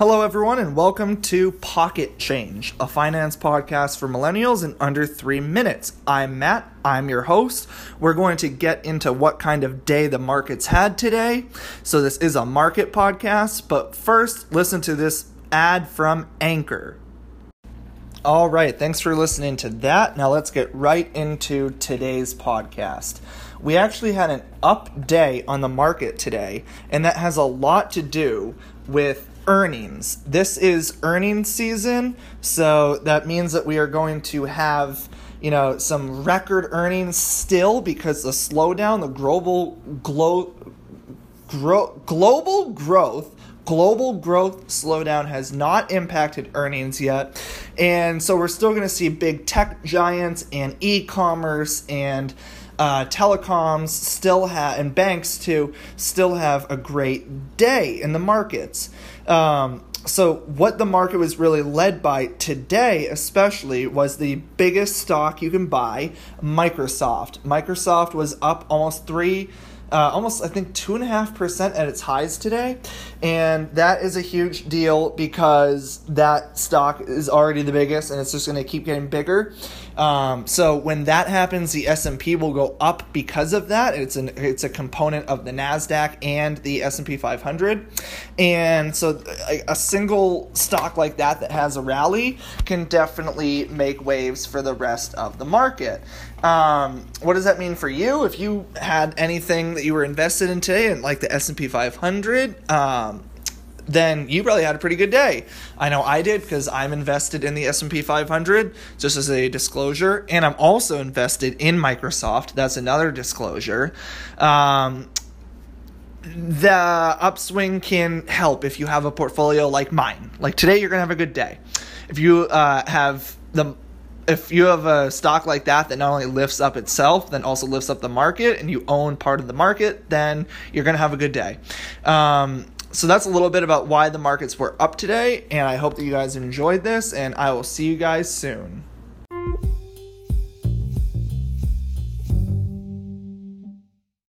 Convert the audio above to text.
Hello, everyone, and welcome to Pocket Change, a finance podcast for millennials in under three minutes. I'm Matt, I'm your host. We're going to get into what kind of day the markets had today. So, this is a market podcast, but first, listen to this ad from Anchor. All right, thanks for listening to that. Now, let's get right into today's podcast. We actually had an up day on the market today, and that has a lot to do with earnings. This is earnings season, so that means that we are going to have you know some record earnings still because the slowdown, the global glo- gro- global growth global growth slowdown has not impacted earnings yet. And so we're still going to see big tech giants and e commerce and uh, telecoms still have, and banks too, still have a great day in the markets. Um, so what the market was really led by today especially was the biggest stock you can buy microsoft microsoft was up almost three uh, almost I think two and a half percent at its highs today, and that is a huge deal because that stock is already the biggest, and it's just going to keep getting bigger. Um, so when that happens, the S and P will go up because of that. It's an it's a component of the Nasdaq and the S and P 500, and so a, a single stock like that that has a rally can definitely make waves for the rest of the market. Um, what does that mean for you? If you had anything that you were invested in today, and like the S and P 500, um, then you probably had a pretty good day. I know I did because I'm invested in the S&P 500 just as a disclosure and I'm also invested in Microsoft. That's another disclosure. Um, the upswing can help if you have a portfolio like mine. Like today you're to have a good day. If you uh, have the if you have a stock like that that not only lifts up itself, then also lifts up the market, and you own part of the market, then you're going to have a good day. Um, so that's a little bit about why the markets were up today, and I hope that you guys enjoyed this, and I will see you guys soon.